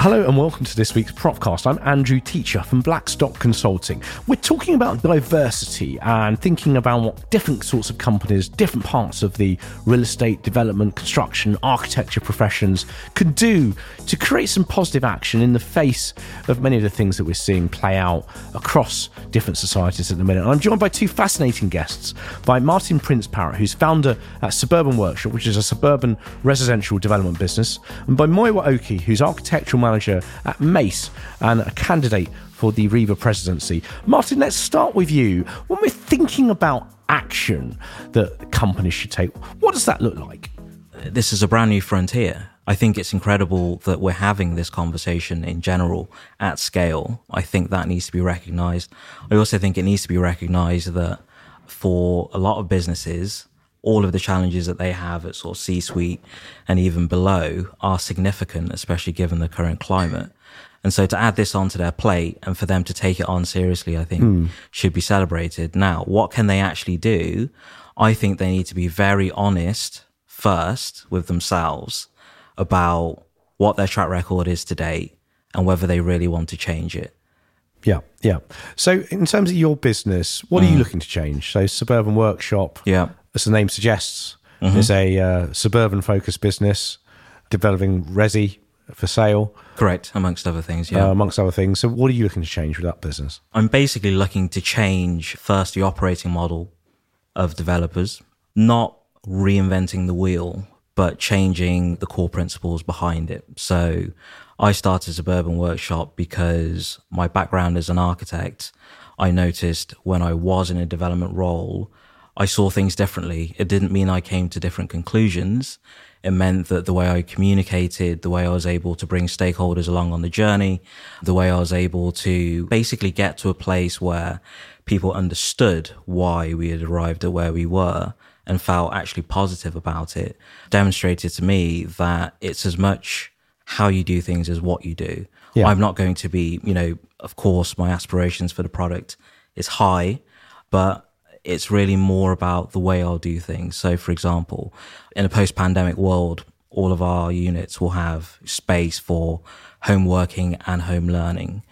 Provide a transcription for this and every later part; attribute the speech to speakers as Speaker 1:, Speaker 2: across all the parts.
Speaker 1: Hello and welcome to this week's Propcast. I'm Andrew Teacher from Blackstock Consulting. We're talking about diversity and thinking about what different sorts of companies, different parts of the real estate, development, construction, architecture professions can do to create some positive action in the face of many of the things that we're seeing play out across different societies at the minute. And I'm joined by two fascinating guests by Martin Prince Parrott, who's founder at Suburban Workshop, which is a suburban residential development business, and by Muyiwa Oki, who's architectural manager at Mace and a candidate for the RIBA presidency. Martin, let's start with you. When we're thinking about action that companies should take, what does that look like?
Speaker 2: This is a brand new frontier. I think it's incredible that we're having this conversation in general at scale. I think that needs to be recognized. I also think it needs to be recognized that for a lot of businesses, all of the challenges that they have at sort of C suite and even below are significant, especially given the current climate. And so to add this onto their plate and for them to take it on seriously, I think mm. should be celebrated. Now, what can they actually do? I think they need to be very honest first with themselves about what their track record is to date and whether they really want to change it.
Speaker 1: Yeah, yeah. So, in terms of your business, what mm. are you mm. looking to change? So, Suburban Workshop,
Speaker 2: yeah,
Speaker 1: as the name suggests, mm-hmm. is a uh, suburban focused business developing resi for sale.
Speaker 2: Correct, amongst other things, yeah.
Speaker 1: Uh, amongst other things. So, what are you looking to change with that business?
Speaker 2: I'm basically looking to change first the operating model of developers, not reinventing the wheel, but changing the core principles behind it. So, I started Suburban Workshop because my background as an architect, I noticed when I was in a development role I saw things differently. It didn't mean I came to different conclusions. It meant that the way I communicated, the way I was able to bring stakeholders along on the journey, the way I was able to basically get to a place where people understood why we had arrived at where we were and felt actually positive about it, demonstrated to me that it's as much how you do things as what you do. Yeah. I'm not going to be, you know, of course, my aspirations for the product is high, but it's really more about the way I'll do things. So, for example, in a post pandemic world, all of our units will have space for home working and home learning.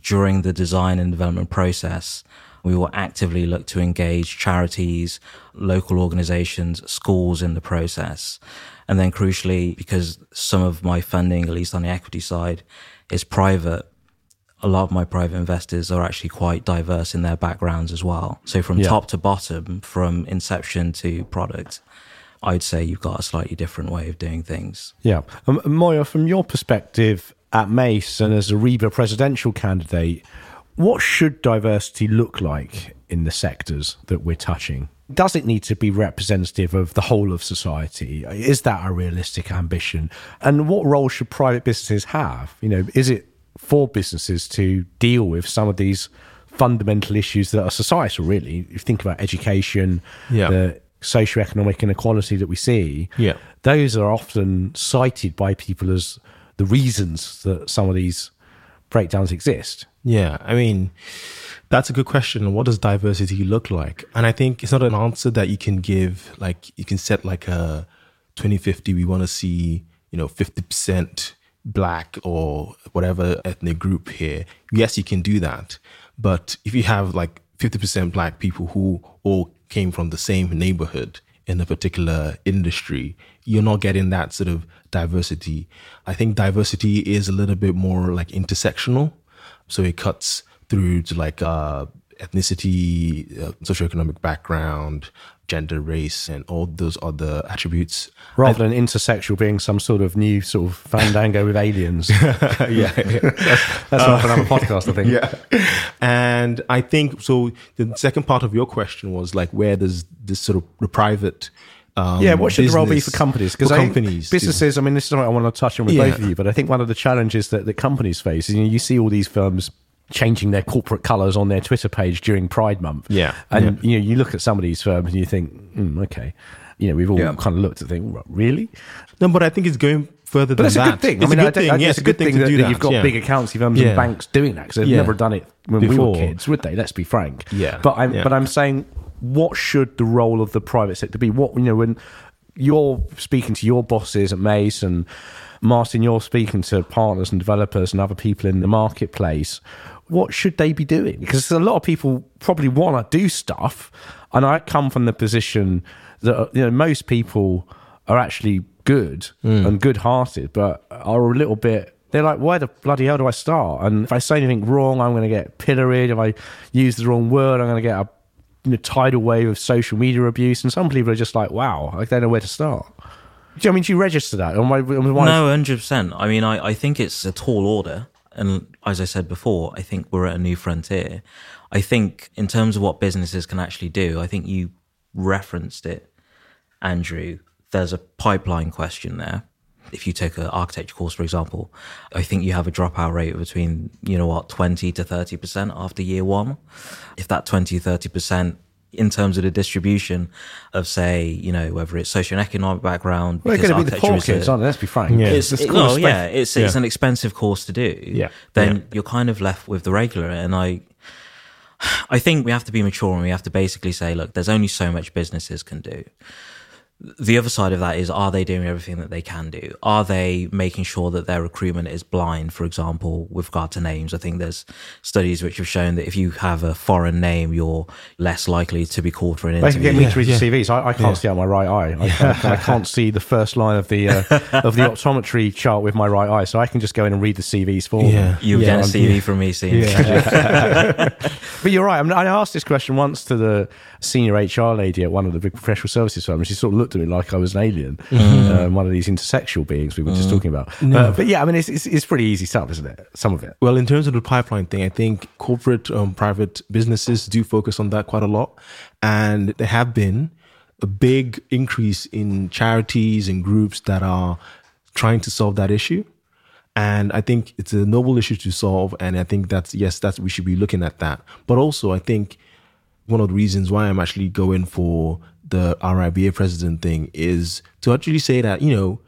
Speaker 2: During the design and development process, we will actively look to engage charities, local organizations, schools in the process. And then crucially, because some of my funding, at least on the equity side, is private, a lot of my private investors are actually quite diverse in their backgrounds as well. So from yeah. top to bottom, from inception to product, I'd say you've got a slightly different way of doing things.
Speaker 1: Yeah. Um, Muyiwa, from your perspective at Mace and as a RIBA presidential candidate, what should diversity look like in the sectors that we're touching? Does it need to be representative of the whole of society? Is that a realistic ambition? And what role should private businesses have? You know, is it for businesses to deal with some of these fundamental issues that are societal, really. If you think about education, yeah. the socioeconomic inequality that we see,
Speaker 3: yeah.
Speaker 1: those are often cited by people as the reasons that some of these breakdowns exist.
Speaker 3: Yeah, I mean, that's a good question. What does diversity look like? And I think it's not an answer that you can give, like, you can set like a 2050, we want to see, you know, 50% black or whatever ethnic group here, yes, you can do that. But if you have like 50% black people who all came from the same neighborhood in a particular industry, you're not getting that sort of diversity. I think diversity is a little bit more like intersectional. So it cuts through to like uh, ethnicity, uh, socioeconomic background, gender, race, and all those other attributes.
Speaker 1: Rather than intersexual being some sort of new sort of fandango with aliens.
Speaker 3: yeah, yeah.
Speaker 1: that's, that's uh, another podcast, I think.
Speaker 3: Yeah. And I think so. The second part of your question was like, where does this sort of the private
Speaker 1: um, yeah, what should the role be for companies? Because companies, businesses. I mean, this is what I want to touch on with yeah. both of you. But I think one of the challenges that, that companies face is you, know, you see all these firms changing their corporate colours on their Twitter page during Pride Month.
Speaker 3: Yeah,
Speaker 1: and
Speaker 3: yeah.
Speaker 1: you know you look at some of these firms and you think, mm, okay, you know we've all yeah. kind of looked at think, really?
Speaker 3: No, but I think it's going further
Speaker 1: but
Speaker 3: than
Speaker 1: that.
Speaker 3: a
Speaker 1: good thing.
Speaker 3: It's
Speaker 1: I mean,
Speaker 3: a good thing.
Speaker 1: I,
Speaker 3: yeah,
Speaker 1: it's a good thing, thing that, that, you've got yeah. big accounting firms and banks doing that because they've never done it when Before. we were kids, would they? Let's be frank.
Speaker 3: Yeah,
Speaker 1: but I'm but I'm saying, what should the role of the private sector be? What you know when you're speaking to your bosses at Mace and Martin, you're speaking to partners and developers and other people in the marketplace. What should they be doing? Because a lot of people probably want to do stuff, and I come from the position that you know most people are actually good hmm. and good-hearted, but are a little bit. They're like, why the bloody hell do I start? And if I say anything wrong, I'm going to get pilloried. If I use the wrong word, I'm going to get a you know, tidal wave of social media abuse. And some people are just like, wow, I don't know where to start. Do you, I mean, do you register that? Am I, am I-
Speaker 2: No, hundred percent. I mean, I, I think it's a tall order, and as I said before, I think we're at a new frontier. I think in terms of what businesses can actually do, I think you referenced it, Andrew. There's a pipeline question there. If you take an architecture course, for example, I think you have a dropout rate of between, you know what, 20 to 30% after year one. If that 20, 30% in terms of the distribution of, say, you know, whether it's socioeconomic background,
Speaker 1: Well, they're
Speaker 2: because
Speaker 1: going to be the poor
Speaker 2: architecture is
Speaker 1: kids,
Speaker 2: a-
Speaker 1: aren't they? Let's be frank.
Speaker 3: Yeah.
Speaker 2: it's,
Speaker 1: The
Speaker 2: it, well, yeah, it's it's an expensive course to do.
Speaker 3: Yeah.
Speaker 2: Then
Speaker 3: Yeah.
Speaker 2: you're kind of left with the regular, and I, I think we have to be mature and we have to basically say, look, there's only so much businesses can do. The other side of that is, are they doing everything that they can do? Are they making sure that their recruitment is blind? For example, with regard to names, I think there's studies which have shown that if you have a foreign name, you're less likely to be called for an
Speaker 1: They can
Speaker 2: interview.
Speaker 1: get me to read
Speaker 3: Yeah,
Speaker 1: your CVs. I, I can't see out my right eye. I, I, I can't see the first line of the uh, of the optometry chart with my right eye, so I can just go in and read the CVs for them.
Speaker 3: Yeah.
Speaker 2: You'll
Speaker 3: Yeah,
Speaker 2: get a CV from me soon.
Speaker 1: But you're right. I, mean, I asked this question once to the senior HR lady at one of the big professional services firms. She sort of looked at me like I was an alien, um, one of these intersexual beings we were just talking about. Uh, but yeah, I mean, it's, it's, it's pretty easy stuff, isn't it? Some of it.
Speaker 3: Well, in terms of the pipeline thing, I think corporate, um, private businesses do focus on that quite a lot. And there have been a big increase in charities and groups that are trying to solve that issue. And I think it's a noble issue to solve. And I think that's, yes, that's, we should be looking at that. But also, I think one of the reasons why I'm actually going for the RIBA president thing is to actually say that, you know,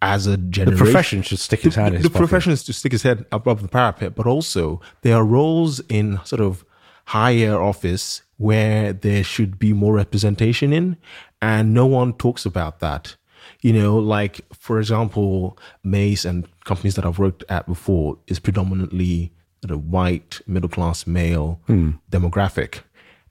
Speaker 3: as a
Speaker 1: The profession should stick its hand in
Speaker 3: the, the profession is to stick his head above the parapet, but also there are roles in sort of higher office where there should be more representation in, and no one talks about that. You know, like for example, Mace and companies that I've worked at before is predominantly the white middle class male hmm. demographic,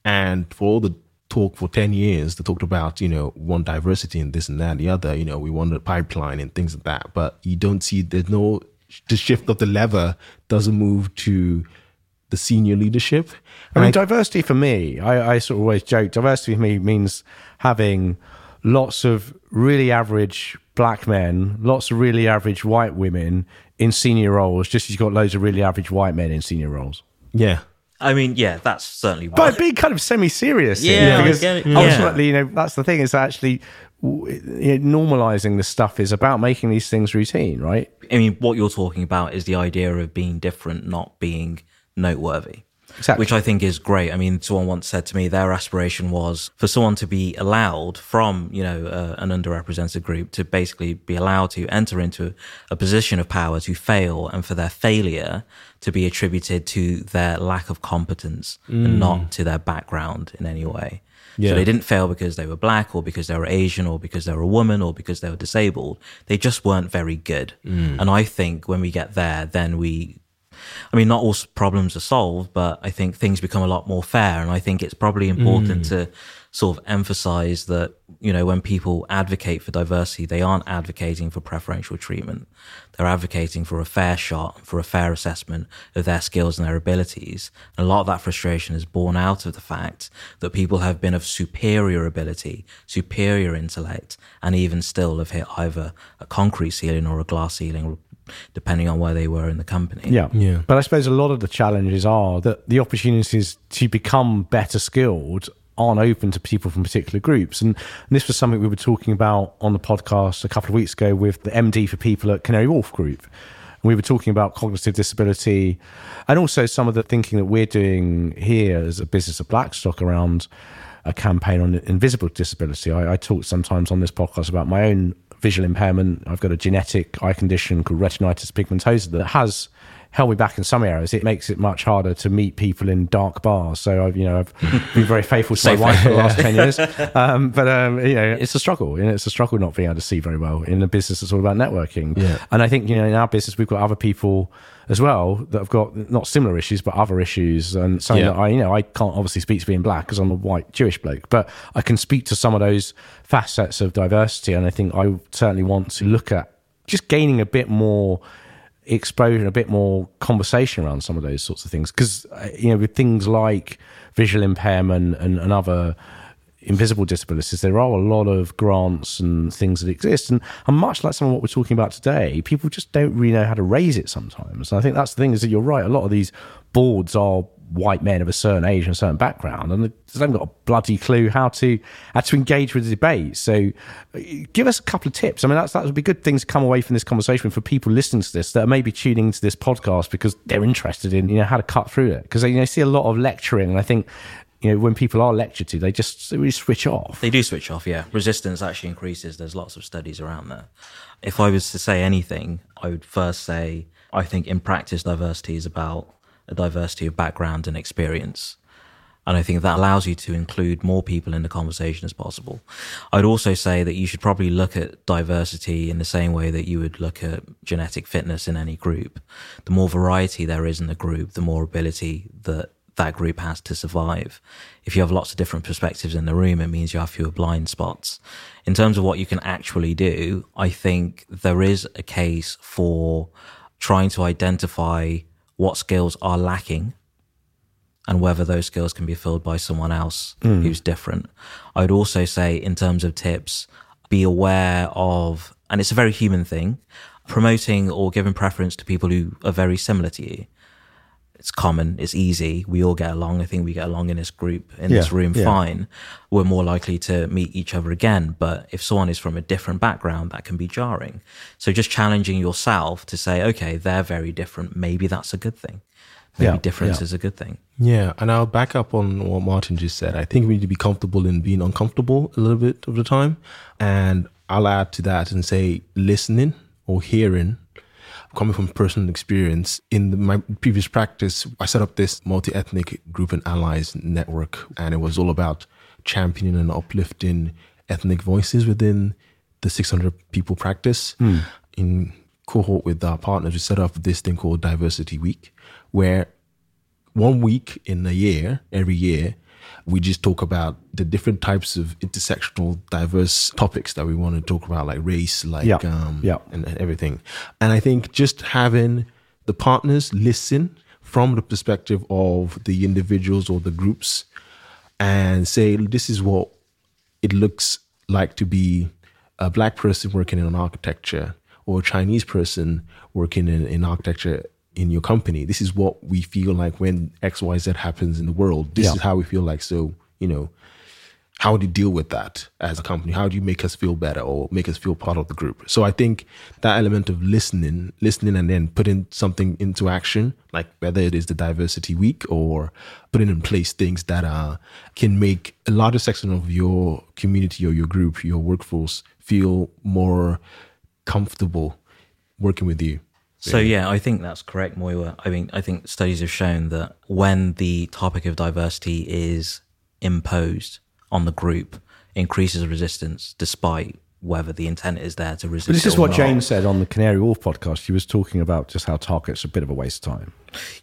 Speaker 3: and for all the talk for 10 years they talked about you know one diversity and this and that and the other you know we want a pipeline and things like that. But you don't see there's no the shift of the lever doesn't move to the senior leadership.
Speaker 1: I mean,
Speaker 3: And
Speaker 1: diversity for me, I, I sort of always joke, diversity for me means having lots of really average black men, lots of really average white women in senior roles, just as you've got loads of really average white men in senior roles.
Speaker 3: yeah
Speaker 2: I mean, yeah, that's certainly
Speaker 1: But being kind of semi-serious,
Speaker 2: Yeah,
Speaker 1: because
Speaker 2: it. Yeah.
Speaker 1: ultimately, you know, that's the thing. Is actually you know, normalizing this stuff is about making these things routine, right?
Speaker 2: I mean, what you're talking about is the idea of being different, not being noteworthy.
Speaker 1: Exactly.
Speaker 2: Which I think is great. I mean, someone once said to me their aspiration was for someone to be allowed from, you know, uh, an underrepresented group to basically be allowed to enter into a position of power to fail and for their failure to be attributed to their lack of competence and not to their background in any way.
Speaker 3: Yeah.
Speaker 2: So they didn't fail because they were black or because they were Asian or because they were a woman or because they were disabled. They just weren't very good. And I think when we get there, then we, I mean, not all problems are solved, but I think things become a lot more fair. And I think it's probably important mm. to sort of emphasize that, you know, when people advocate for diversity, they aren't advocating for preferential treatment. They're advocating for a fair shot, for a fair assessment of their skills and their abilities. And a lot of that frustration is born out of the fact that people have been of superior ability, superior intellect, and even still have hit either a concrete ceiling or a glass ceiling, depending on where they were in the company.
Speaker 1: Yeah.
Speaker 3: Yeah.
Speaker 1: But I suppose a lot of the challenges are that the opportunities to become better skilled aren't open to people from particular groups. And, and this was something we were talking about on the podcast a couple of weeks ago with the MD for people at Canary Wharf Group. And we were talking about cognitive disability and also some of the thinking that we're doing here as a business of Blackstock around a campaign on invisible disability. I, I talk sometimes on this podcast about my own visual impairment. I've got a genetic eye condition called retinitis pigmentosa that has held me back in some areas. It makes it much harder to meet people in dark bars. So I've, you know, I've been very faithful to my wife for the last 10 years. Um, but, um, you know, it's a struggle. You know, it's a struggle not being able to see very well in a business that's all about networking.
Speaker 3: Yeah.
Speaker 1: And I think, you know, in our business, we've got other people as well that have got not similar issues, but other issues. And something
Speaker 3: Yeah.
Speaker 1: that I, you know, I can't obviously speak to being black because I'm a white Jewish bloke, but I can speak to some of those facets of diversity. And I think I certainly want to look at just gaining a bit more exposure, and a bit more conversation around some of those sorts of things. Because, uh, you know, with things like visual impairment and, and other invisible disabilities, there are a lot of grants and things that exist. And, and much like some of what we're talking about today, people just don't really know how to raise it sometimes. And I think that's the thing is that you're right. A lot of these boards are white men of a certain age and a certain background, and they haven't got a bloody clue how to how to engage with the debate. So, uh, give us a couple of tips. I mean, that's that would be good things to come away from this conversation for people listening to this that are maybe tuning to this podcast because they're interested in you know how to cut through it because you know, see a lot of lecturing, and I think you know when people are lectured to, they just really switch off.
Speaker 2: They do switch off, yeah. Resistance actually increases. There's lots of studies around that. If I was to say anything, I would first say I think in practice, diversity is about a diversity of background and experience. And I think that allows you to include more people in the conversation as possible. I'd also say that you should probably look at diversity in the same way that you would look at genetic fitness in any group. The more variety there is in the group, the more ability that that group has to survive. If you have lots of different perspectives in the room, it means you have fewer blind spots. In terms of what you can actually do, I think there is a case for trying to identify what skills are lacking and whether those skills can be filled by someone else mm. who's different. I would also say, in terms of tips, be aware of, and it's a very human thing, promoting or giving preference to people who are very similar to you. It's common, it's easy. We all get along. I think we get along in this group, in this room,
Speaker 1: yeah.
Speaker 2: fine. We're more likely to meet each other again. But if someone is from a different background, that can be jarring. So just challenging yourself to say, okay, they're very different. Maybe that's a good thing. Maybe
Speaker 1: Yeah,
Speaker 2: difference
Speaker 1: yeah.
Speaker 2: is a good thing.
Speaker 3: Yeah, and I'll back up on what Martin just said. I think we need to be comfortable in being uncomfortable a little bit of the time. And I'll add to that and say listening or hearing, coming from personal experience. In the, my previous practice, I set up this multi ethnic group and allies network, and it was all about championing and uplifting ethnic voices within the 600 people practice. Hmm. In cohort with our partners, we set up this thing called Diversity Week, where one week in a year, every year, we just talk about the different types of intersectional, diverse topics that we want to talk about, like race, like
Speaker 1: Yeah,
Speaker 3: um,
Speaker 1: yeah.
Speaker 3: and, and everything. And I think just having the partners listen from the perspective of the individuals or the groups, and say this is what it looks like to be a black person working in architecture or a Chinese person working in, in architecture in your company. This is what we feel like when XYZ happens in the world. This
Speaker 1: Yeah.
Speaker 3: is how we feel like. So, you know, how do you deal with that as a company? How do you make us feel better or make us feel part of the group? So I think that element of listening, listening and then putting something into action, like whether it is the diversity week or putting in place things that uh, can make a larger section of your community or your group, your workforce feel more comfortable working with you.
Speaker 2: So yeah, I think that's correct, Muyiwa. I mean, I think studies have shown that when the topic of diversity is imposed on the group, increases resistance, despite whether the intent is there to resist.
Speaker 1: But this is what
Speaker 2: not.
Speaker 1: Jane said on the Canary Wharf podcast. She was talking about just how targets are a bit of a waste of time.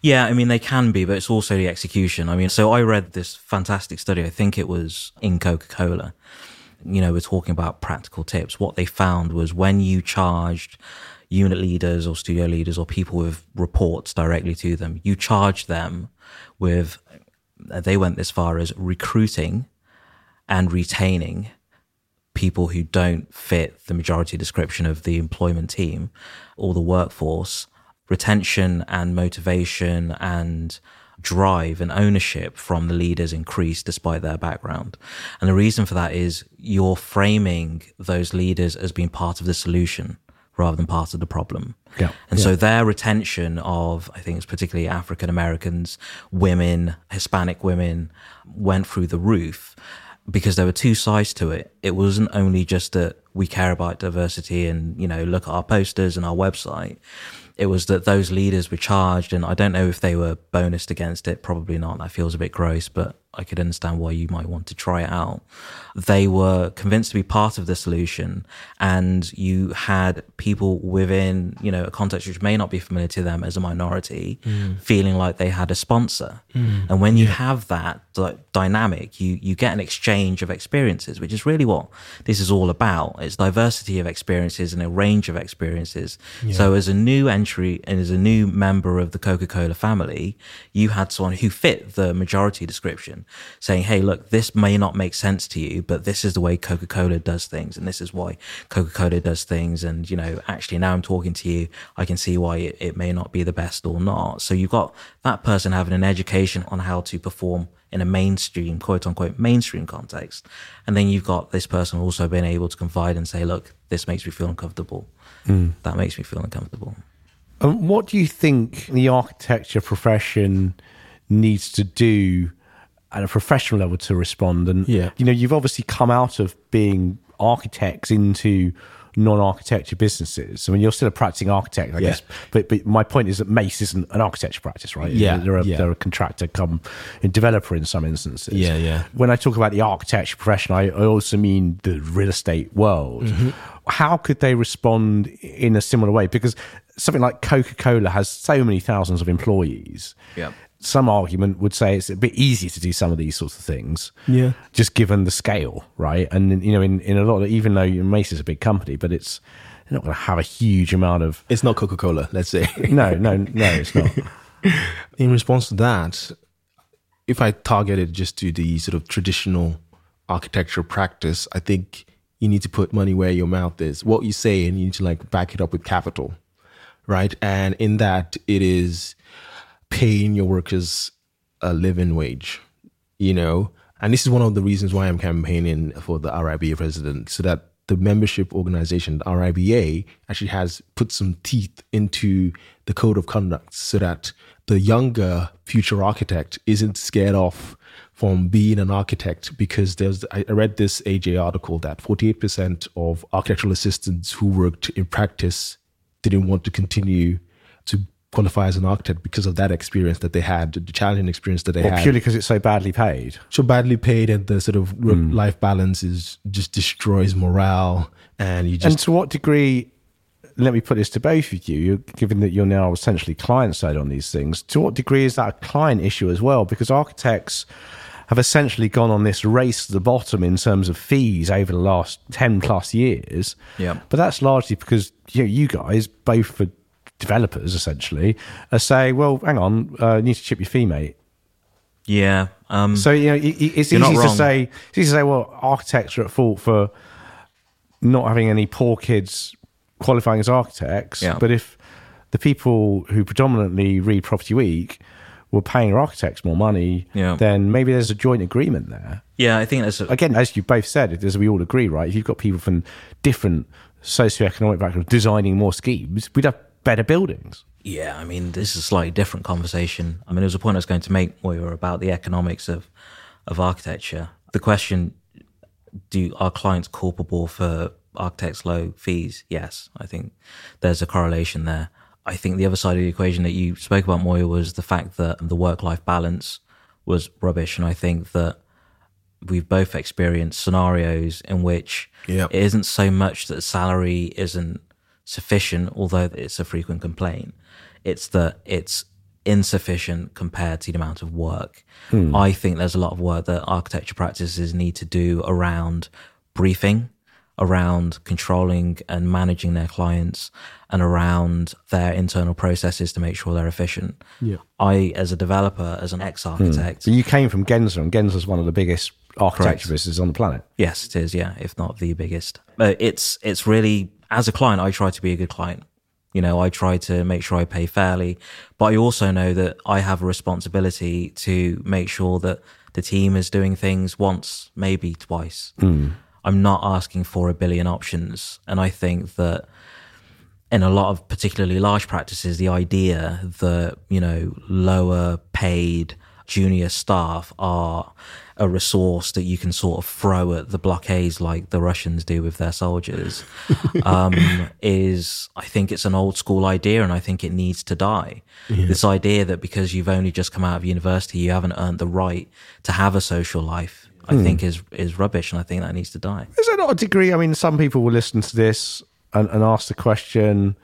Speaker 2: Yeah, I mean they can be, but it's also the execution. I mean, so I read this fantastic study. I think it was in Coca Cola. You know, we're talking about practical tips. What they found was when you charged unit leaders or studio leaders or people with reports directly to them, you charge them with. Uh, they went this far as recruiting and retaining people who don't fit the majority description of the employment team or the workforce, retention and motivation and drive and ownership from the leaders increase despite their background. And the reason for that is you're framing those leaders as being part of the solution rather than part of the problem.
Speaker 1: Yeah.
Speaker 2: And so their retention of, I think it's particularly African Americans, women, Hispanic women, went through the roof because there were two sides to it. It wasn't only just that we care about diversity and, you know, look at our posters and our website. It was that those leaders were charged, and I don't know if they were bonused against it. Probably not. That feels a bit gross, but I could understand why you might want to try it out. They were convinced to be part of the solution, and you had people within, you know, a context which may not be familiar to them as a minority, mm. feeling like they had a sponsor. Mm. And when you yeah. have that like, dynamic, you you get an exchange of experiences, which is really what this is all about. It's diversity of experiences and a range of experiences. Yeah. So as a new entry and as a new member of the Coca-Cola family, you had someone who fit the majority description saying, hey, look, this may not make sense to you, but this is the way Coca Cola does things. And this is why Coca Cola does things. And, you know, actually now I'm talking to you, I can see why it, it may not be the best or not. So you've got that person having an education on how to perform in a mainstream, quote unquote, mainstream context. And then you've got this person also being able to confide and say, look, this makes me feel uncomfortable. Mm. That makes me feel uncomfortable.
Speaker 1: And what do you think the architecture profession needs to do at a professional level to respond. And yeah. you know, you've obviously come out of being architects into non-architecture businesses. I mean, you're still a practicing architect, I yeah. guess. But but my point is that Mace isn't an architecture practice, right?
Speaker 3: Yeah,
Speaker 1: they're a,
Speaker 3: yeah.
Speaker 1: they're a contractor, come a developer in some instances.
Speaker 3: Yeah, yeah.
Speaker 1: When I talk about the architecture profession, I, I also mean the real estate world. Mm-hmm. How could they respond in a similar way? Because something like Coca Cola has so many thousands of employees.
Speaker 3: Yeah
Speaker 1: some argument would say it's a bit easier to do some of these sorts of things.
Speaker 3: Yeah.
Speaker 1: Just given the scale, right? And you know, in, in a lot of even though Mace is a big company, but it's they're not going to have a huge amount of.
Speaker 3: It's not Coca Cola, let's say.
Speaker 1: no, no, no, it's not.
Speaker 3: in response to that, if I target it just to the sort of traditional architectural practice, I think you need to put money where your mouth is. What you say, and you need to like back it up with capital, right? And in that, it is paying your workers a living wage, you know? And this is one of the reasons why I'm campaigning for the RIBA president, so that the membership organization, the RIBA, actually has put some teeth into the code of conduct so that the younger future architect isn't scared off from being an architect because there's I read this AJ article that 48% of architectural assistants who worked in practice didn't want to continue qualify as an architect because of that experience that they had, the challenging experience that they
Speaker 1: well,
Speaker 3: had.
Speaker 1: Purely because it's so badly paid.
Speaker 3: So badly paid, and the sort of mm. life balance is just destroys morale, and you just.
Speaker 1: And to what degree? Let me put this to both of you. Given that you're now essentially client side on these things, to what degree is that a client issue as well? Because architects have essentially gone on this race to the bottom in terms of fees over the last 10 plus years.
Speaker 3: Yeah.
Speaker 1: But that's largely because you, know, you guys, both for developers essentially are saying, "Well, hang on, uh, you need to chip your fee, mate."
Speaker 2: Yeah. Um,
Speaker 1: so you know, it's easy to say. It's easy to say, well, architects are at fault for not having any poor kids qualifying as architects.
Speaker 2: Yeah.
Speaker 1: But if the people who predominantly read Property Week were paying architects more money,
Speaker 2: yeah.
Speaker 1: then maybe there's a joint agreement there.
Speaker 2: Yeah, I think there's a-
Speaker 1: again, as you both said, as we all agree, right? If you've got people from different socioeconomic backgrounds designing more schemes, we'd have better buildings.
Speaker 2: Yeah, I mean, this is a slightly different conversation. I mean, there was a point I was going to make where we were about the economics of, of architecture. The question do our clients culpable for architects' low fees? Yes, I think there's a correlation there. I think the other side of the equation that you spoke about, Muyiwa, was the fact that the work life balance was rubbish. And I think that we've both experienced scenarios in which
Speaker 3: yep.
Speaker 2: it isn't so much that salary isn't sufficient, although it's a frequent complaint. It's that it's insufficient compared to the amount of work. Hmm. I think there's a lot of work that architecture practices need to do around briefing, around controlling and managing their clients, and around their internal processes to make sure they're efficient.
Speaker 3: Yeah.
Speaker 2: I, as a developer, as an ex architect.
Speaker 1: Hmm. you came from Gensler, and Gensler is one of the biggest architecture businesses on the planet.
Speaker 2: Yes, it is. Yeah, if not the biggest. But it's it's really as a client, I try to be a good client. You know, I try to make sure I pay fairly, but I also know that I have a responsibility to make sure that the team is doing things once, maybe twice.
Speaker 1: Mm.
Speaker 2: I'm not asking for a billion options. And I think that in a lot of particularly large practices, the idea that, you know, lower paid junior staff are a resource that you can sort of throw at the blockades like the Russians do with their soldiers um, is, I think it's an old school idea and I think it needs to die. Yeah. This idea that because you've only just come out of university, you haven't earned the right to have a social life. I hmm. think is is rubbish, and I think that needs to die.
Speaker 1: Is there not a degree? I mean, some people will listen to this and, and ask the question: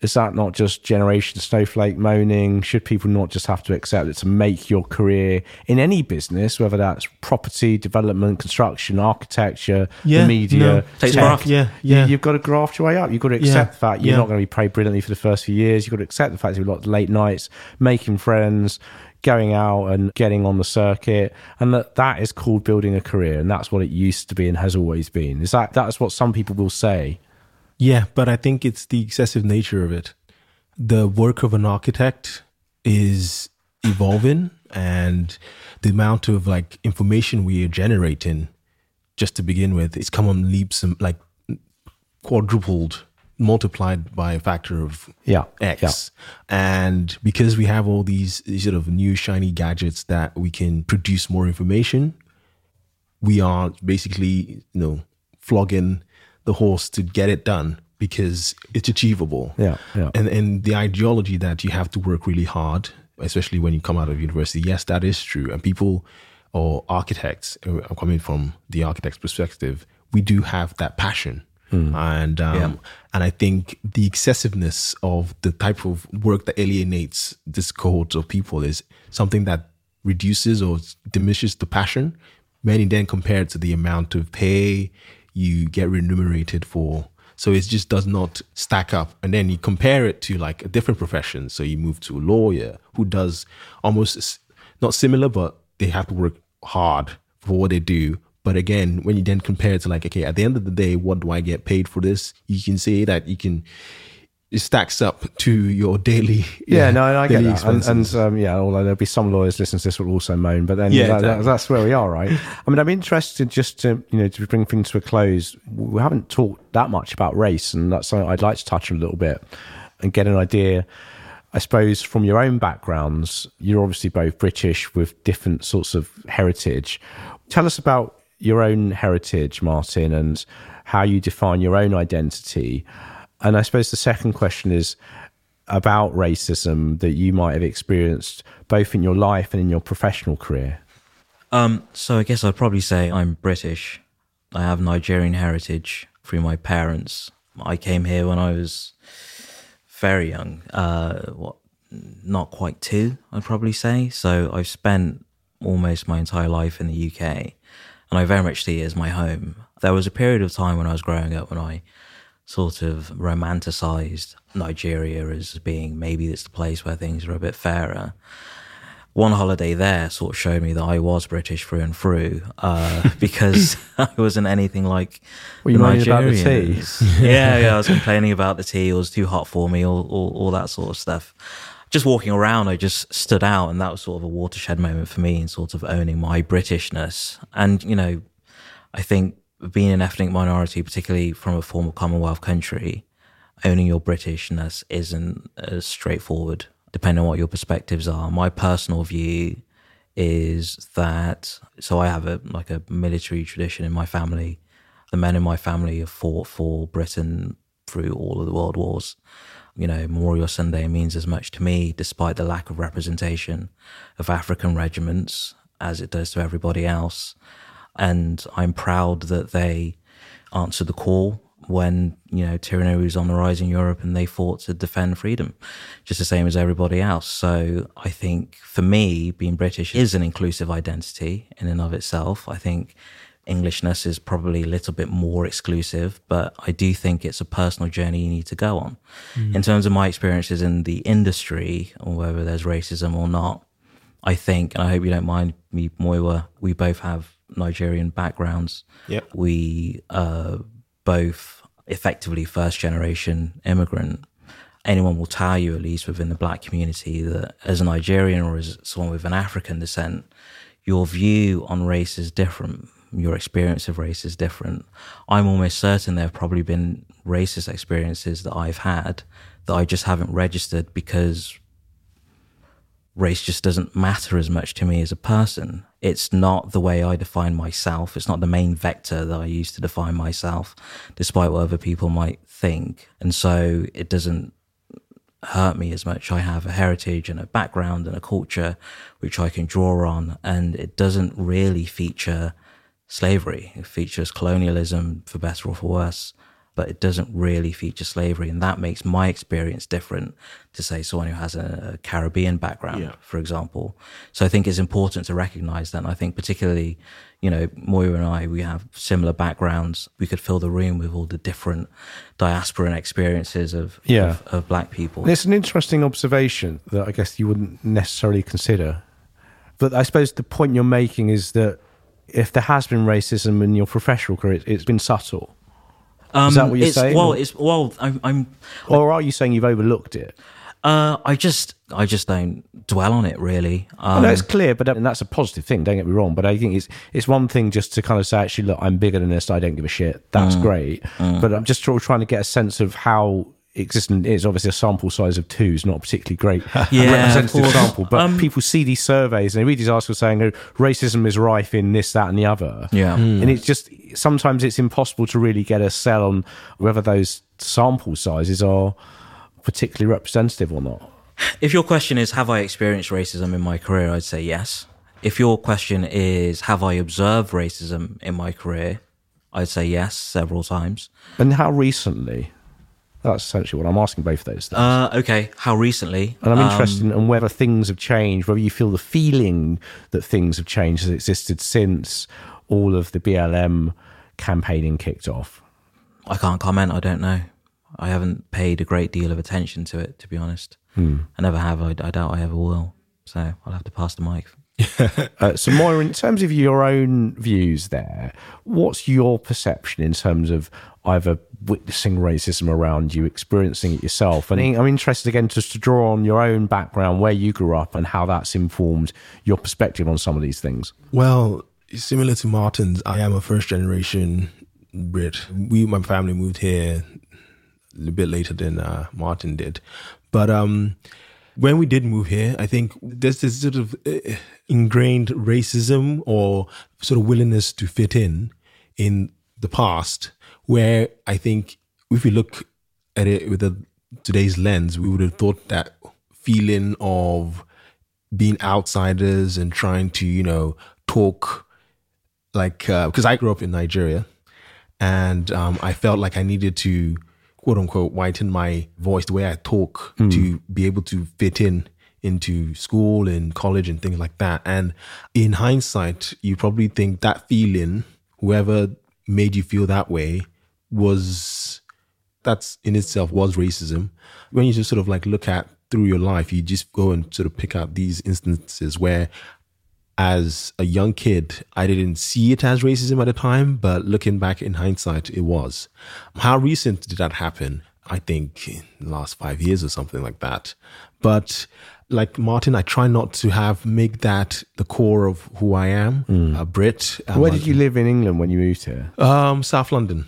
Speaker 1: is that not just generation snowflake moaning? Should people not just have to accept it to make your career in any business, whether that's property, development, construction, architecture, yeah, the media, no.
Speaker 2: Tech,
Speaker 3: yeah, yeah.
Speaker 1: You, have got to graft your way up. You've got to accept yeah, the fact you're yeah. not going to be paid brilliantly for the first few years. You've got to accept the fact you've got late nights, making friends, going out and getting on the circuit and that that is called building a career and that's what it used to be and has always been is that that's what some people will say
Speaker 3: yeah, but I think it's the excessive nature of it. The work of an architect is evolving and the amount of like information we are generating just to begin with it's come on leaps and like quadrupled multiplied by a factor of
Speaker 1: yeah,
Speaker 3: x yeah. and because we have all these, these sort of new shiny gadgets that we can produce more information we are basically you know flogging the horse to get it done because it's achievable.
Speaker 1: Yeah, yeah.
Speaker 3: And and the ideology that you have to work really hard, especially when you come out of university, yes, that is true. And people or architects, uh, I'm coming from the architect's perspective, we do have that passion. Mm. And um, yeah. and I think the excessiveness of the type of work that alienates this cohort of people is something that reduces or diminishes the passion. Many then compared to the amount of pay you get remunerated for. So it just does not stack up. And then you compare it to like a different profession. So you move to a lawyer who does almost not similar, but they have to work hard for what they do. But again, when you then compare it to like, okay, at the end of the day, what do I get paid for this? You can say that you can it stacks up to your daily.
Speaker 1: Yeah, yeah no, I get that. And, and um, yeah, although there'll be some lawyers listening to this will also moan, but then yeah, that, exactly. that, that's where we are, right? I mean, I'm interested just to you know to bring things to a close. We haven't talked that much about race, and that's something I'd like to touch on a little bit and get an idea. I suppose from your own backgrounds, you're obviously both British with different sorts of heritage. Tell us about your own heritage, Martin, and how you define your own identity and I suppose the second question is about racism that you might have experienced both in your life and in your professional career.
Speaker 2: Um, so I guess I'd probably say I'm British. I have Nigerian heritage through my parents. I came here when I was very young, uh, what, not quite two, I'd probably say. So I've spent almost my entire life in the UK, and I very much see it as my home. There was a period of time when I was growing up when I sort of romanticized Nigeria as being maybe it's the place where things are a bit fairer. One holiday there sort of showed me that I was British through and through uh, because I wasn't anything like
Speaker 1: Were you Nigerians. About the
Speaker 2: tea? yeah, yeah, I was complaining about the tea. It was too hot for me, all, all, all that sort of stuff just walking around, I just stood out, and that was sort of a watershed moment for me in sort of owning my Britishness. And you know, I think being an ethnic minority, particularly from a former Commonwealth country, owning your Britishness isn't as straightforward, depending on what your perspectives are. My personal view is that so I have a like a military tradition in my family. The men in my family have fought for Britain through all of the world wars. You know, Memorial Sunday means as much to me, despite the lack of representation of African regiments as it does to everybody else and I'm proud that they answered the call when you know tyranny was on the rise in Europe and they fought to defend freedom, just the same as everybody else. So I think for me, being British is an inclusive identity in and of itself. I think Englishness is probably a little bit more exclusive, but I do think it's a personal journey you need to go on. Mm. In terms of my experiences in the industry, or whether there's racism or not, I think, and I hope you don't mind me, Muyiwa, we both have Nigerian backgrounds.
Speaker 3: Yep.
Speaker 2: We are both effectively first generation immigrant. Anyone will tell you, at least within the black community, that as a Nigerian or as someone with an African descent, your view on race is different. Your experience of race is different. I'm almost certain there have probably been racist experiences that I've had that I just haven't registered because race just doesn't matter as much to me as a person. It's not the way I define myself. It's not the main vector that I use to define myself, despite what other people might think. And so it doesn't hurt me as much. I have a heritage and a background and a culture which I can draw on, and it doesn't really feature slavery. It features colonialism for better or for worse but it doesn't really feature slavery. And that makes my experience different to, say, someone who has a Caribbean background, yeah. for example. So I think it's important to recognize that. And I think, particularly, you know, Muyiwa and I, we have similar backgrounds. We could fill the room with all the different diasporan experiences of, yeah. of, of black people.
Speaker 1: It's an interesting observation that I guess you wouldn't necessarily consider. But I suppose the point you're making is that if there has been racism in your professional career, it's been subtle um, Is that what you're saying?
Speaker 2: Well, it's well. I'm, I'm.
Speaker 1: Or are you saying you've overlooked it?
Speaker 2: Uh, I just, I just don't dwell on it really.
Speaker 1: Um, no, it's clear, but and that's a positive thing. Don't get me wrong, but I think it's it's one thing just to kind of say, actually, look, I'm bigger than this. I don't give a shit. That's mm, great, mm. but I'm just trying to get a sense of how existent is. Obviously, a sample size of two is not a particularly great yeah, representative sample, but um, people see these surveys and they read these articles saying oh, racism is rife in this, that, and the other.
Speaker 2: Yeah,
Speaker 1: mm. and it's just sometimes it's impossible to really get a sell on whether those sample sizes are particularly representative or not.
Speaker 2: If your question is, have I experienced racism in my career? I'd say yes. If your question is, have I observed racism in my career? I'd say yes, several times.
Speaker 1: And how recently? That's essentially what I'm asking both of those things.
Speaker 2: Uh, okay, how recently?
Speaker 1: And I'm interested um, in whether things have changed, whether you feel the feeling that things have changed has existed since all of the BLM campaigning kicked off.
Speaker 2: I can't comment. I don't know. I haven't paid a great deal of attention to it, to be honest. Hmm. I never have. I, I doubt I ever will. So I'll have to pass the mic.
Speaker 1: uh, so, Muyiwa, in terms of your own views there, what's your perception in terms of either witnessing racism around you, experiencing it yourself? And I'm interested again just to draw on your own background, where you grew up, and how that's informed your perspective on some of these things.
Speaker 3: Well, similar to Martin's, I am a first generation Brit. We, my family, moved here a bit later than uh, Martin did, but um, when we did move here, I think there's this sort of uh, ingrained racism or sort of willingness to fit in in the past, where I think if we look at it with a, today's lens, we would have thought that feeling of being outsiders and trying to, you know, talk like, because uh, I grew up in Nigeria and um, I felt like I needed to quote unquote whiten my voice, the way I talk mm. to be able to fit in into school and college and things like that. And in hindsight, you probably think that feeling, whoever made you feel that way, was that's in itself was racism. When you just sort of like look at through your life, you just go and sort of pick out these instances where as a young kid, I didn't see it as racism at the time, but looking back in hindsight, it was. How recent did that happen? I think in the last five years or something like that. But like Martin, I try not to have make that the core of who I am, mm. a Brit.
Speaker 1: Where did you live in England when you moved here?
Speaker 3: Um, South London.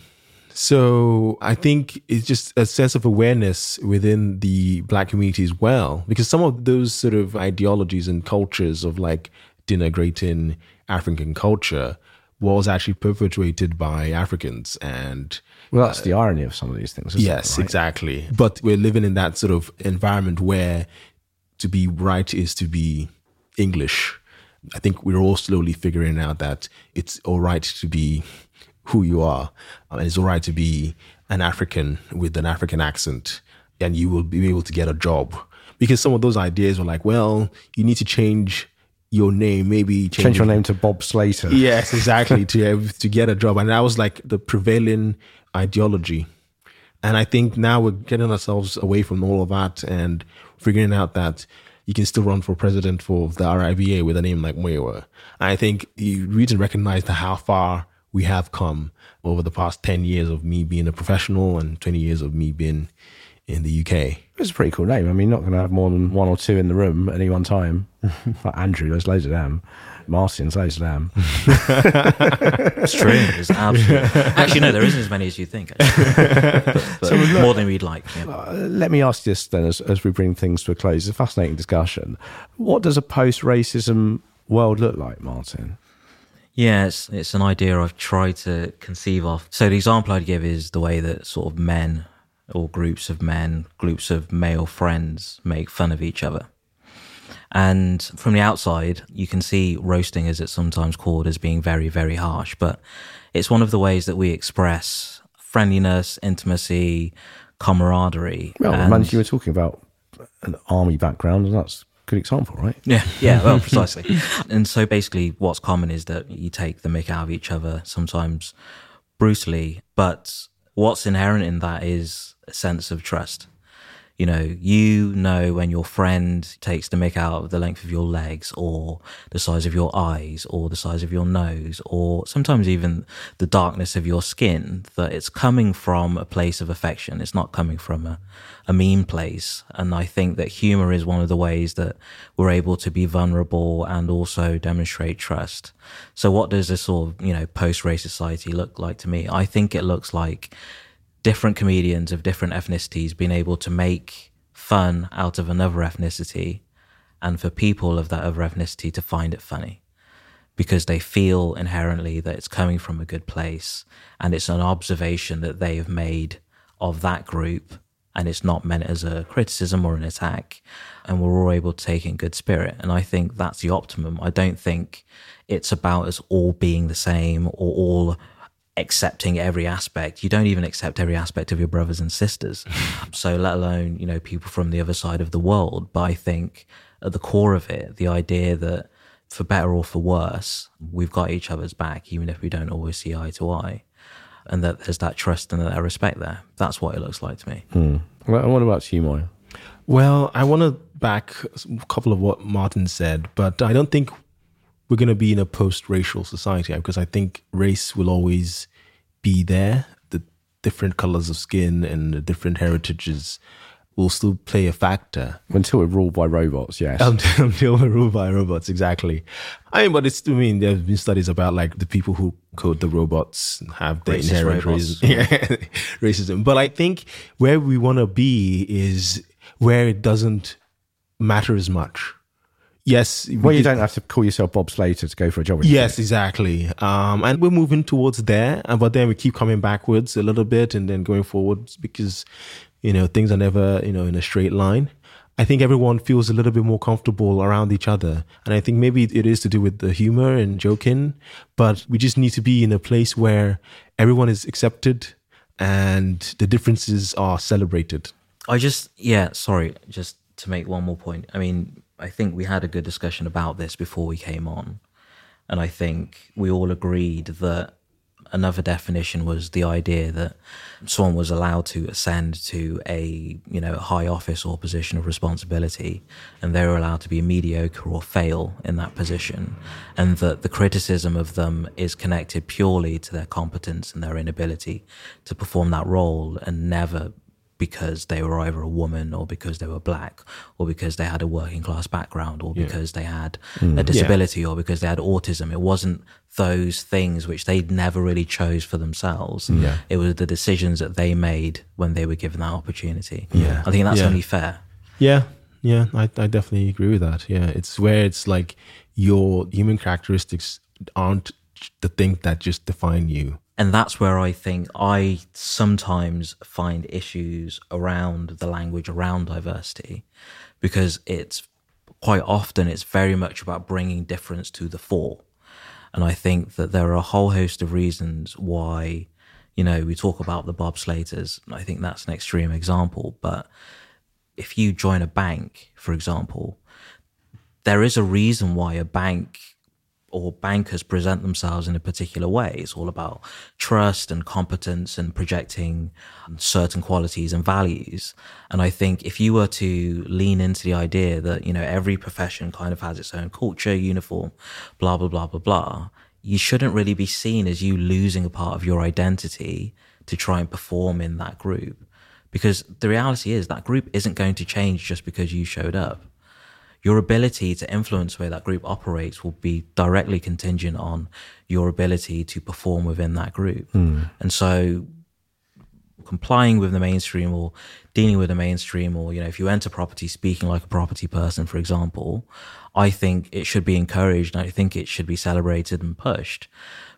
Speaker 3: So I think it's just a sense of awareness within the black community as well, because some of those sort of ideologies and cultures of like denigrating African culture was actually perpetuated by Africans and
Speaker 1: well that's uh, the irony of some of these things
Speaker 3: yes
Speaker 1: it, right?
Speaker 3: exactly. But we're living in that sort of environment where to be right is to be english. I think we're all slowly figuring out that it's all right to be who you are. And it's all right to be an african with an african accent and you will be able to get a job. Because some of those ideas were like well you need to change your name, maybe
Speaker 1: change, change your name to Bob Slater.
Speaker 3: Yes, exactly. to to get a job, and that was like the prevailing ideology. And I think now we're getting ourselves away from all of that and figuring out that you can still run for president for the RIBA with a name like Muyiwa. I think you really recognize how far we have come over the past 10 years of me being a professional and 20 years of me being in the UK.
Speaker 1: It's a pretty cool name. I mean, not going to have more than one or two in the room at any one time. like Andrew, there's loads of them. Martin's loads of them.
Speaker 2: It's true. It's absolutely. Actually, no, there isn't as many as you think. actually. But, but more than we'd like. yeah.
Speaker 1: Uh, let me ask you this then, as, as we bring things to a close. It's a fascinating discussion. What does a post-racism world look like, Martin?
Speaker 2: Yeah, it's, it's an idea I've tried to conceive of. So the example I'd give is the way that sort of men or groups of men, groups of male friends make fun of each other. And from the outside, you can see roasting, as it's sometimes called, as being very, very harsh. But it's one of the ways that we express friendliness, intimacy, camaraderie.
Speaker 1: Well,
Speaker 2: and-
Speaker 1: man, you were talking about an army background, and that's a good example, right?
Speaker 2: Yeah, yeah, well, precisely. and so basically, what's common is that you take the mick out of each other, sometimes brutally, but what's inherent in that is sense of trust. You know, you know when your friend takes the mick out of the length of your legs or the size of your eyes or the size of your nose or sometimes even the darkness of your skin, that it's coming from a place of affection. It's not coming from a, a mean place. And I think that humor is one of the ways that we're able to be vulnerable and also demonstrate trust. So what does this sort of, you know, post-race society look like to me? I think it looks like different comedians of different ethnicities being able to make fun out of another ethnicity and for people of that other ethnicity to find it funny. Because they feel inherently that it's coming from a good place and it's an observation that they have made of that group and it's not meant as a criticism or an attack. And we're all able to take in good spirit. And i think that's the optimum. I don't think it's about us all being the same or all accepting every aspect. You don't even accept every aspect of your brothers and sisters. so let alone, you know, people from the other side of the world. But I think at the core of it, the idea that for better or for worse, we've got each other's back, even if we don't always see eye to eye. And that there's that trust and that respect there. That's what it looks like to me. Hmm.
Speaker 1: Well, what about you, Muyiwa?
Speaker 3: Well, I want to back a couple of what Martin said, but I don't think we're going to be in a post-racial society because I think race will always be there. The different colors of skin and the different heritages will still play a factor
Speaker 1: Until we're ruled by robots, yes.
Speaker 3: until, until we're ruled by robots. Exactly. I mean, but it's. I mean, there have been studies about like the people who code the robots have the
Speaker 2: Racist
Speaker 3: inherent racism. Yeah, racism. But I think where we want to be is where it doesn't matter as much. Yes. we
Speaker 1: well, you
Speaker 3: could-
Speaker 1: don't have to call yourself Bob Slater to go for a job.
Speaker 3: Yes, exactly. Um, and we're moving towards there, but then we keep coming backwards a little bit, and then going forwards because you know things are never you know in a straight line. I think everyone feels a little bit more comfortable around each other, and I think maybe it is to do with the humor and joking, but we just need to be in a place where everyone is accepted and the differences are celebrated.
Speaker 2: I just, yeah, sorry, just to make one more point. I mean, I think we had a good discussion about this before we came on. And I think we all agreed that another definition was the idea that someone was allowed to ascend to a, you know, high office or position of responsibility and they were allowed to be mediocre or fail in that position. And that the criticism of them is connected purely to their competence and their inability to perform that role and never because they were either a woman or because they were black or because they had a working class background or because they had mm. a disability or because they had autism. It wasn't those things which they never really chose for themselves. Mm.
Speaker 3: Yeah.
Speaker 2: It was the decisions that they made when they were given that opportunity.
Speaker 3: Yeah.
Speaker 2: I think that's
Speaker 3: Yeah.
Speaker 2: only fair.
Speaker 3: Yeah, yeah, I, I definitely agree with that. Yeah, it's where it's like your human characteristics aren't the thing that just define you.
Speaker 2: And that's where I think I sometimes find issues around the language around diversity because it's quite often it's very much about bringing difference to the fore. And I think that there are a whole host of reasons why, you know, we talk about the Bob Slaters. I think that's an extreme example. But if you join a bank, for example, there is a reason why a bank or bankers present themselves in a particular way. It's all about trust and competence and projecting certain qualities and values. And I think if you were to lean into the idea that, you know, every profession kind of has its own culture, uniform, blah, blah, blah, blah, blah, you shouldn't really be seen as you losing a part of your identity to try and perform in that group. Because the reality is that group isn't going to change just because you showed up. Your ability to influence where that group operates will be directly contingent on your ability to perform within that group.
Speaker 1: Mm.
Speaker 2: And so complying with the mainstream or dealing with the mainstream or you know if you enter property speaking like a property person for example i think it should be encouraged and i think it should be celebrated and pushed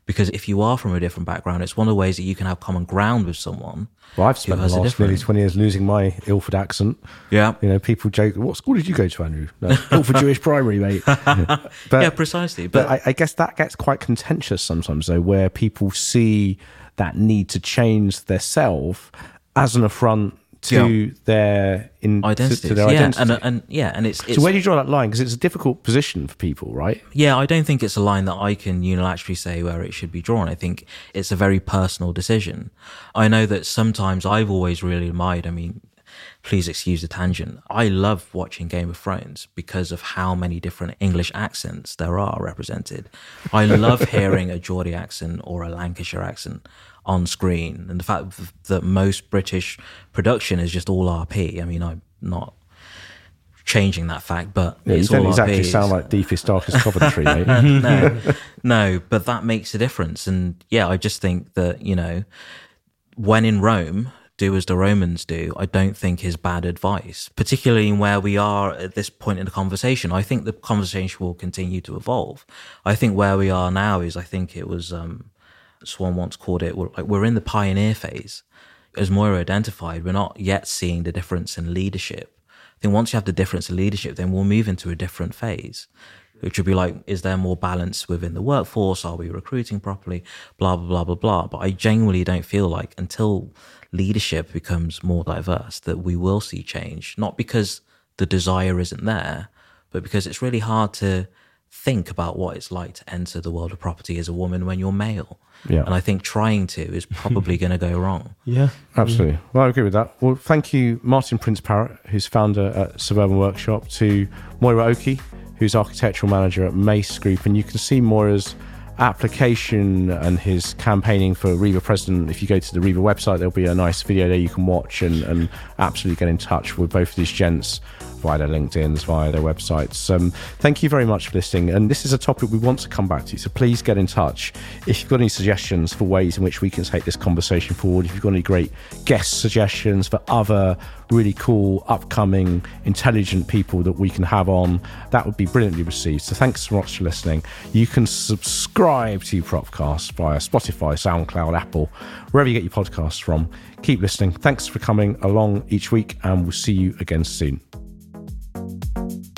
Speaker 2: because if you are from a different background it's one of the ways that you can have common ground with someone
Speaker 1: well i've spent the last nearly 20 years losing my ilford accent.
Speaker 2: Yeah.
Speaker 1: You know people joke what school did you go to andrew? No, ilford jewish primary mate.
Speaker 2: But, yeah precisely
Speaker 1: but, but I, I guess that gets quite contentious sometimes though where people see that need to change their self as an affront to yeah. their in,
Speaker 2: identity.
Speaker 1: To, their
Speaker 2: yeah,
Speaker 1: identity.
Speaker 2: And, and yeah, and it's, it's,
Speaker 1: so where do you draw that line? Because it's a difficult position for people, right?
Speaker 2: Yeah, I don't think it's a line that I can unilaterally say where it should be drawn. I think it's a very personal decision. I know that sometimes I've always really admired. I mean, please excuse the tangent. I love watching Game of Thrones because of how many different English accents there are represented. I love hearing a Geordie accent or a Lancashire accent on screen, and the fact that most British production is just all RP. I mean, I'm not changing that fact, but
Speaker 1: yeah,
Speaker 2: it's
Speaker 1: you don't
Speaker 2: all
Speaker 1: exactly
Speaker 2: RP.
Speaker 1: sound like Deepest Darkest Coventry, mate.
Speaker 2: no, no, but that makes a difference, and yeah, I just think that you know, when in Rome, do as the Romans do, I don't think is bad advice, particularly in where we are at this point in the conversation. I think the conversation will continue to evolve. I think where we are now is, I think it was, um, Swan once called it, we're, like, we're in the pioneer phase. As Muyiwa identified, we're not yet seeing the difference in leadership. I think once you have the difference in leadership, then we'll move into a different phase, which would be like, is there more balance within the workforce? Are we recruiting properly? Blah, blah, blah, blah, blah. But I genuinely don't feel like until leadership becomes more diverse that we will see change, not because the desire isn't there, but because it's really hard to think about what it's like to enter the world of property as a woman when you're male.
Speaker 1: Yeah.
Speaker 2: And I think trying to is probably going to go wrong.
Speaker 3: Yeah.
Speaker 1: Absolutely. Mm. Well, I agree with that. Well, thank you, Martin Prince Parrott, who's founder at Suburban Workshop, to Muyiwa Oki, who's architectural manager at Mace Group. And you can see Muyiwa's application and his campaigning for RIBA president. If you go to the RIBA website, there'll be a nice video there you can watch and, and absolutely get in touch with both of these gents via their LinkedIn's, via their websites. Um, thank you very much for listening. And this is a topic we want to come back to. So please get in touch. If you've got any suggestions for ways in which we can take this conversation forward, if you've got any great guest suggestions for other really cool, upcoming, intelligent people that we can have on, that would be brilliantly received. So thanks so much for listening. You can subscribe to Propcast via Spotify, SoundCloud, Apple, wherever you get your podcasts from. Keep listening. Thanks for coming along each week, and we'll see you again soon. Thank you